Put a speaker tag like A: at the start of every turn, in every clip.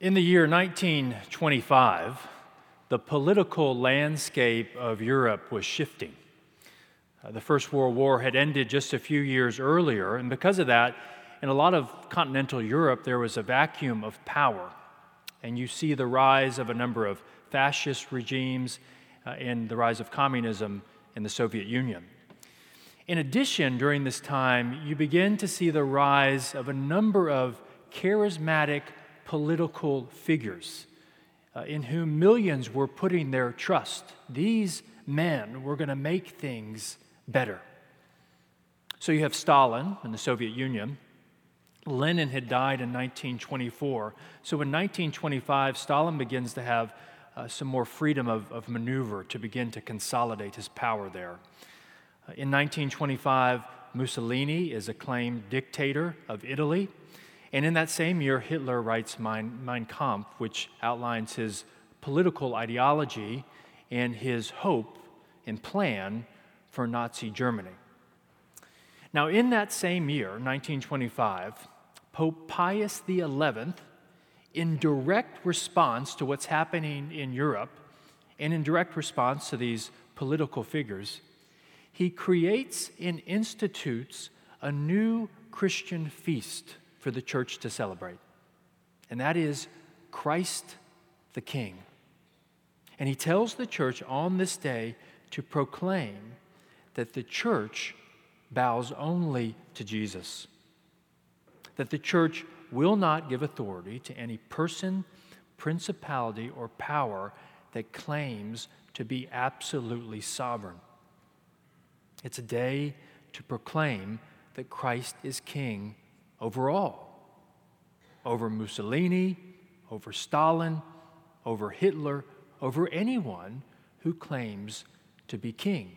A: In the year 1925, the political landscape of Europe was shifting. Uh, the First World War had ended just a few years earlier, and because of that, in a lot of continental Europe, there was a vacuum of power. And you see the rise of a number of fascist regimes uh, and the rise of communism in the Soviet Union. In addition, during this time, you begin to see the rise of a number of charismatic political figures uh, in whom millions were putting their trust. These men were going to make things better. So you have Stalin in the Soviet Union. Lenin had died in 1924. So in 1925, Stalin begins to have uh, some more freedom of, of maneuver to begin to consolidate his power there. Uh, in 1925, Mussolini is acclaimed dictator of Italy. And in that same year, Hitler writes Mein, mein Kampf, which outlines his political ideology and his hope and plan for Nazi Germany. Now, in that same year, 1925, Pope Pius XI, in direct response to what's happening in Europe and in direct response to these political figures, he creates and institutes a new Christian feast for the church to celebrate, and that is Christ the King. And he tells the church on this day to proclaim that the church bows only to Jesus, that the church will not give authority to any person, principality, or power that claims to be absolutely sovereign. It's a day to proclaim that Christ is King over all over Mussolini, over Stalin, over Hitler, over anyone who claims to be king.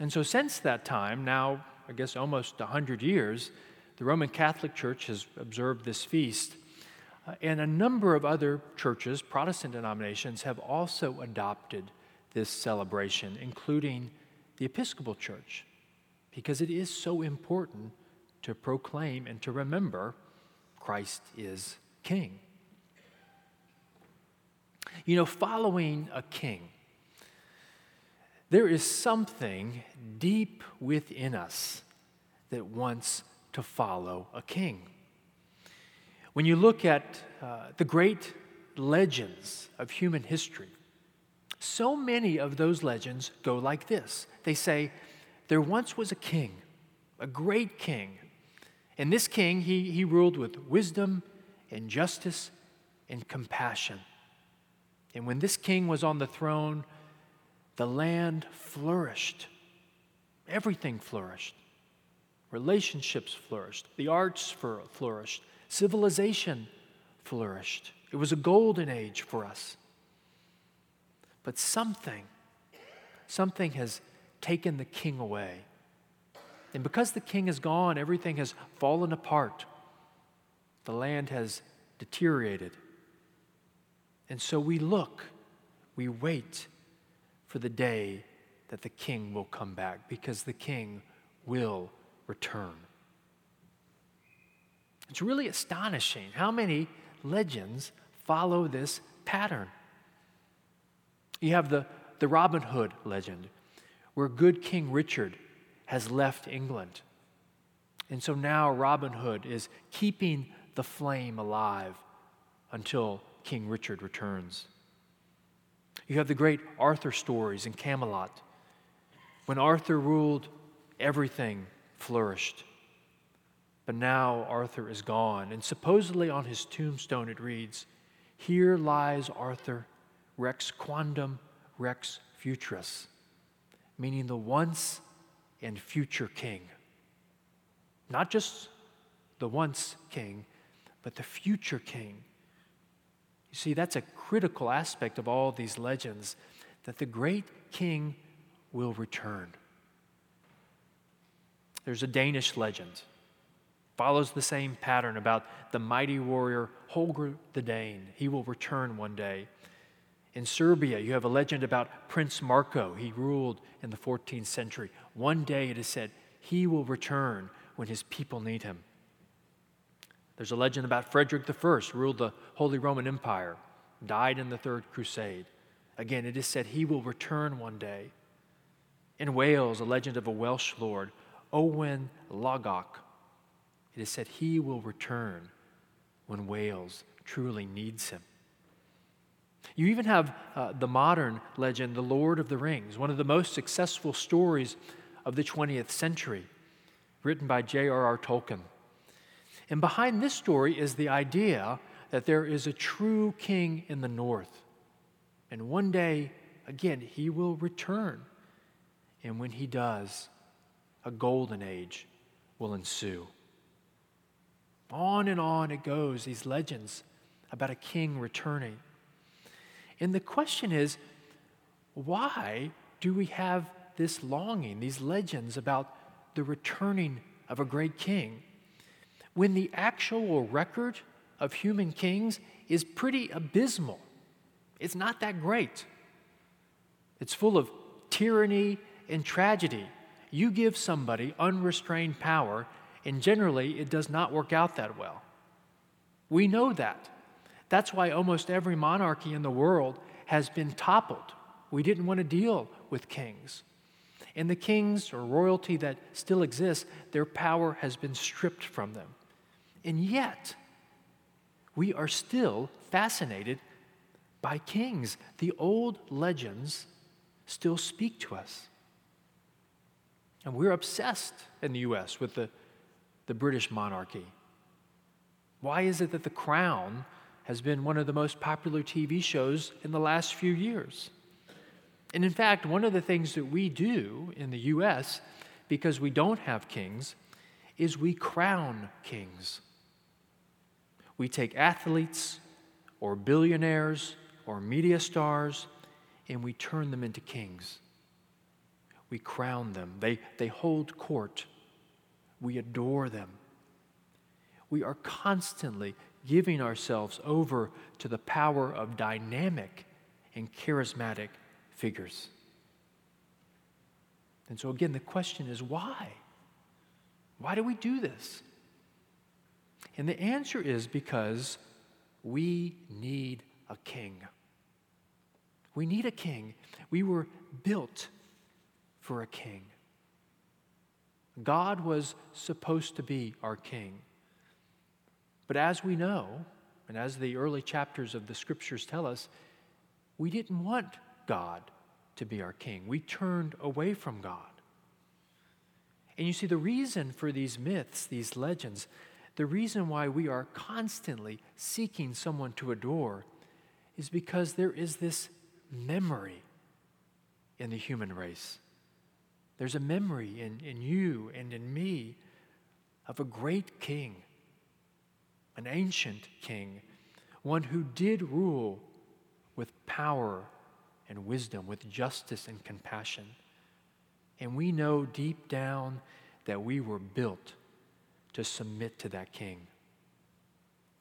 A: And so, since that time, now I guess almost 100 years, the Roman Catholic Church has observed this feast. Uh, and a number of other churches, Protestant denominations, have also adopted this celebration, including the Episcopal Church, because it is so important to proclaim and to remember Christ is king. You know, following a king, there is something deep within us that wants to follow a king. When you look at uh, the great legends of human history, so many of those legends go like this. They say, There once was a king, a great king, and this king, he, he ruled with wisdom and justice and compassion. And when this king was on the throne, the land flourished. Everything flourished. Relationships flourished. The arts flourished. Civilization flourished. It was a golden age for us. But something, something has taken the king away. And because the king is gone, everything has fallen apart. The land has deteriorated. And so we look, we wait for the day that the king will come back because the king will return. It's really astonishing how many legends follow this pattern. You have the, the Robin Hood legend, where good King Richard has left England. And so now Robin Hood is keeping the flame alive until King Richard returns. You have the great Arthur stories in Camelot. When Arthur ruled, everything flourished. But now Arthur is gone, and supposedly on his tombstone it reads, Here lies Arthur, Rex Quondam, Rex Futurus, meaning the once and future king. Not just the once king, but the future king. You see, that's a critical aspect of all these legends that the great king will return. There's a Danish legend, follows the same pattern about the mighty warrior Holger the Dane. He will return one day. In Serbia, you have a legend about Prince Marko. He ruled in the 14th century. One day, it is said, he will return when his people need him. There's a legend about Frederick I, ruled the Holy Roman Empire, died in the Third Crusade. Again, it is said he will return one day. In Wales, a legend of a Welsh lord, Owen Lawgoch. It is said he will return when Wales truly needs him. You even have uh, the modern legend, The Lord of the Rings, one of the most successful stories of the 20th century, written by J.R.R. Tolkien. And behind this story is the idea that there is a true king in the north. And one day, again, he will return. And when he does, a golden age will ensue. On and on it goes, these legends about a king returning. And the question is why do we have this longing, these legends about the returning of a great king, when the actual record of human kings is pretty abysmal? It's not that great. It's full of tyranny and tragedy. You give somebody unrestrained power, and generally it does not work out that well. We know that. That's why almost every monarchy in the world has been toppled. We didn't want to deal with kings. And the kings or royalty that still exists, their power has been stripped from them. And yet, we are still fascinated by kings. The old legends still speak to us. And we're obsessed in the US with the, the British monarchy. Why is it that the crown has been one of the most popular TV shows in the last few years. And in fact, one of the things that we do in the US, because we don't have kings, is we crown kings. We take athletes or billionaires or media stars and we turn them into kings. We crown them, they, they hold court, we adore them. We are constantly giving ourselves over to the power of dynamic and charismatic figures. And so, again, the question is why? Why do we do this? And the answer is because we need a king. We need a king. We were built for a king. God was supposed to be our king. But as we know, and as the early chapters of the scriptures tell us, we didn't want God to be our king. We turned away from God. And you see, the reason for these myths, these legends, the reason why we are constantly seeking someone to adore is because there is this memory in the human race. There's a memory in, in you and in me of a great king an ancient king, one who did rule with power and wisdom, with justice and compassion. And we know deep down that we were built to submit to that king.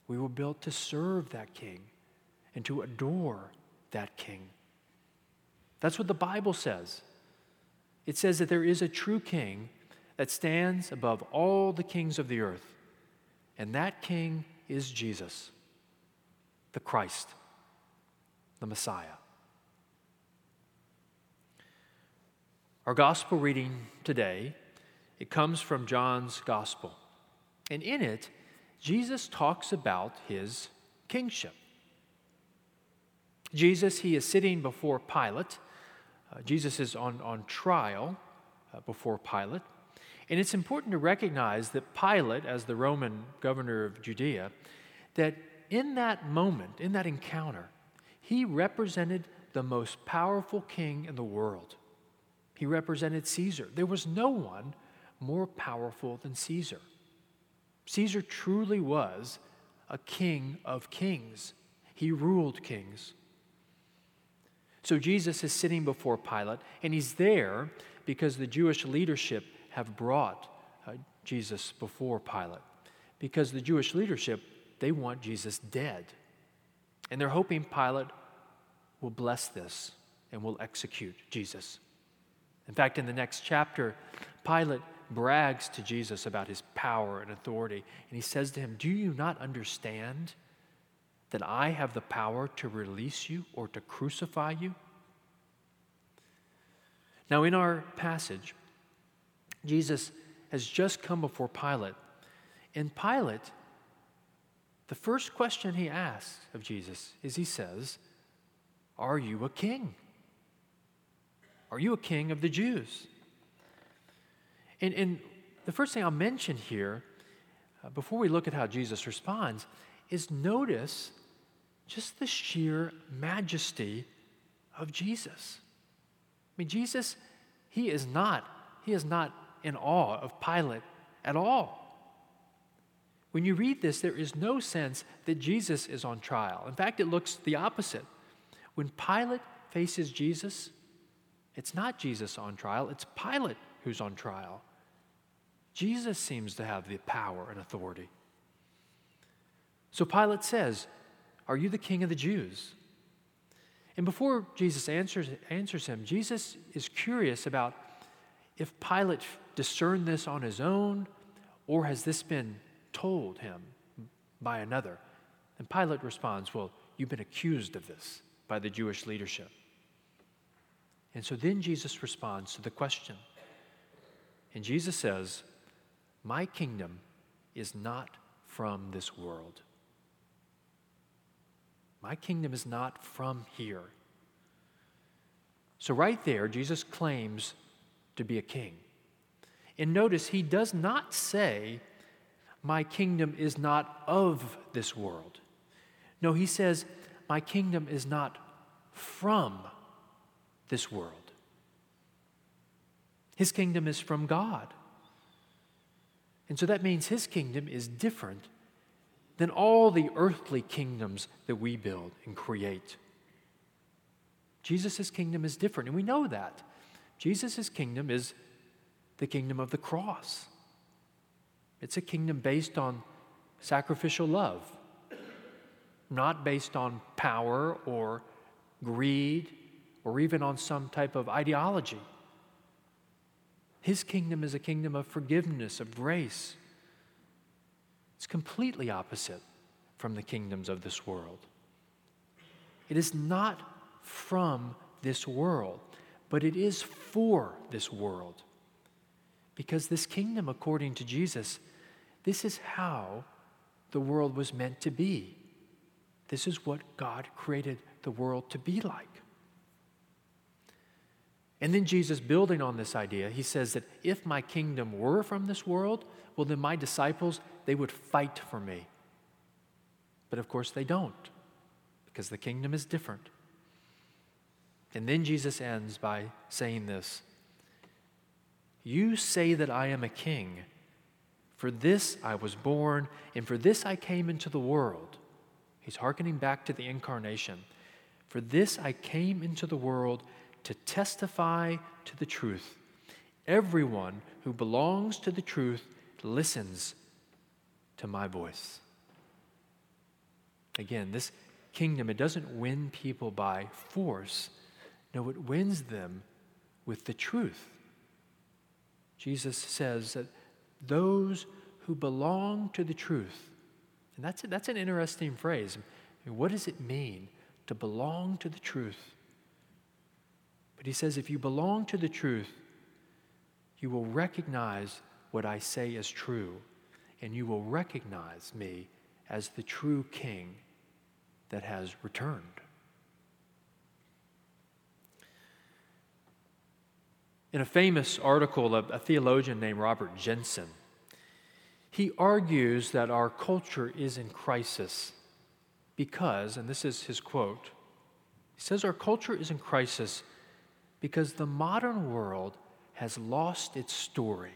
A: We were built to serve that king and to adore that king. That's what the Bible says. It says that there is a true king that stands above all the kings of the earth. And that king is Jesus, the Christ, the Messiah. Our gospel reading today, it comes from John's gospel. And in it, Jesus talks about his kingship. Jesus, he is sitting before Pilate. Uh, Jesus is on, on trial uh, before Pilate. And it's important to recognize that Pilate, as the Roman governor of Judea, that in that moment, in that encounter, he represented the most powerful king in the world. He represented Caesar. There was no one more powerful than Caesar. Caesar truly was a king of kings, he ruled kings. So Jesus is sitting before Pilate, and he's there because the Jewish leadership have brought uh, Jesus before Pilate because the Jewish leadership, they want Jesus dead. And they're hoping Pilate will bless this and will execute Jesus. In fact, in the next chapter, Pilate brags to Jesus about his power and authority. And he says to him, Do you not understand that I have the power to release you or to crucify you? Now, in our passage, Jesus has just come before Pilate. And Pilate, the first question he asks of Jesus is he says, Are you a king? Are you a king of the Jews? And, and the first thing I'll mention here, uh, before we look at how Jesus responds, is notice just the sheer majesty of Jesus. I mean, Jesus, he is not, he is not in awe of Pilate at all. When you read this, there is no sense that Jesus is on trial. In fact, it looks the opposite. When Pilate faces Jesus, it's not Jesus on trial, it's Pilate who's on trial. Jesus seems to have the power and authority. So Pilate says, Are you the king of the Jews? And before Jesus answers, answers him, Jesus is curious about if Pilate discerned this on his own or has this been told him by another. And Pilate responds, Well, you've been accused of this by the Jewish leadership. And so then Jesus responds to the question. And Jesus says, My kingdom is not from this world. My kingdom is not from here. So, right there, Jesus claims to be a king. And notice, he does not say, My kingdom is not of this world. No, he says, My kingdom is not from this world. His kingdom is from God. And so that means his kingdom is different than all the earthly kingdoms that we build and create. Jesus' kingdom is different, and we know that. Jesus' kingdom is the kingdom of the cross. It's a kingdom based on sacrificial love, not based on power or greed or even on some type of ideology. His kingdom is a kingdom of forgiveness, of grace. It's completely opposite from the kingdoms of this world. It is not from this world, but it is for this world. Because this kingdom, according to Jesus, this is how the world was meant to be. This is what God created the world to be like. And then Jesus, building on this idea, he says that if my kingdom were from this world, well, then my disciples, they would fight for me. But of course, they don't, because the kingdom is different. And then Jesus ends by saying this You say that I am a king. For this I was born, and for this I came into the world. He's hearkening back to the incarnation. For this I came into the world to testify to the truth. Everyone who belongs to the truth listens to my voice. Again, this kingdom, it doesn't win people by force. No, it wins them with the truth. Jesus says that those who belong to the truth, and that's, that's an interesting phrase. I mean, what does it mean to belong to the truth? But he says, if you belong to the truth, you will recognize what I say as true, and you will recognize me as the true king that has returned. In a famous article, of a, theologian named Robert Jenson, he argues that our culture is in crisis because, and this is his quote, he says, Our culture is in crisis because the modern world has lost its story.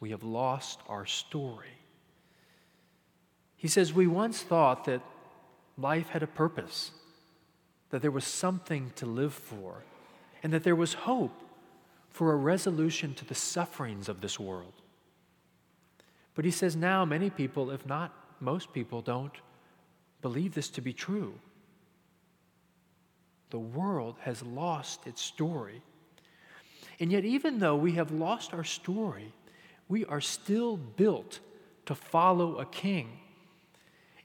A: We have lost our story. He says, We once thought that life had a purpose, that there was something to live for and that there was hope for a resolution to the sufferings of this world. But he says now many people, if not most people, don't believe this to be true. The world has lost its story. And yet, even though we have lost our story, we are still built to follow a king.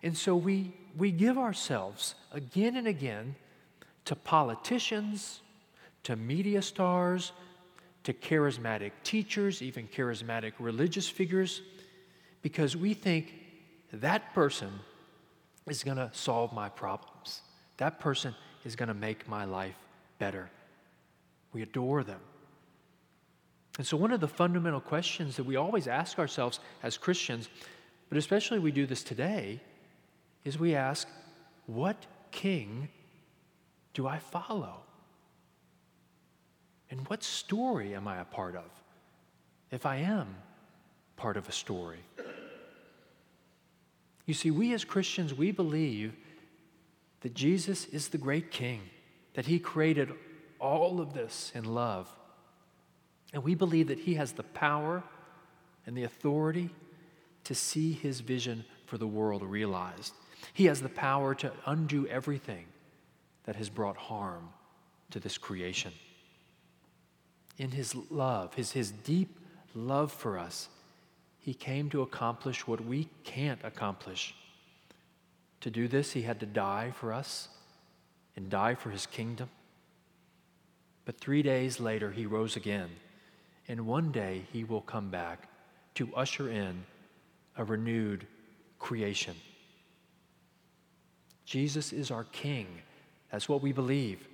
A: And so we, we give ourselves again and again to politicians, to media stars, to charismatic teachers, even charismatic religious figures, because we think that person is going to solve my problems. That person is going to make my life better. We adore them. And so, one of the fundamental questions that we always ask ourselves as Christians, but especially we do this today, is we ask, What king do I follow? And what story am I a part of? If I am part of a story. You see, we as Christians, we believe that Jesus is the great king, that he created all of this in love. And we believe that he has the power and the authority to see his vision for the world realized. He has the power to undo everything that has brought harm to this creation. In his love, his, his deep love for us, he came to accomplish what we can't accomplish. To do this, he had to die for us and die for his kingdom. But three days later, he rose again. And one day, he will come back to usher in a renewed creation. Jesus is our King. That's what we believe.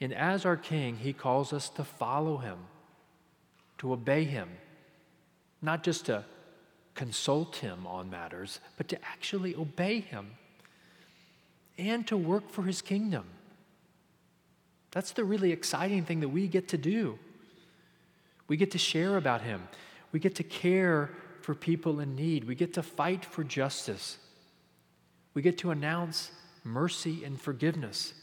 A: And as our King, he calls us to follow him, to obey him, not just to consult him on matters, but to actually obey him and to work for his kingdom. That's the really exciting thing that we get to do. We get to share about him. We get to care for people in need. We get to fight for justice. We get to announce mercy and forgiveness.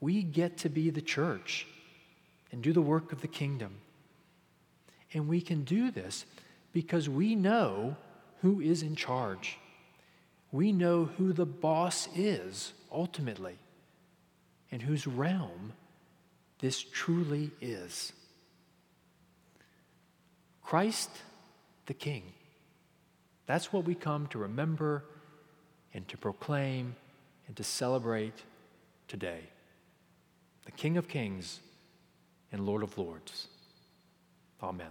A: We get to be the church and do the work of the kingdom. And we can do this because we know who is in charge. We know who the boss is ultimately and whose realm this truly is. Christ the King. That's what we come to remember and to proclaim and to celebrate today. The King of Kings and Lord of Lords. Amen.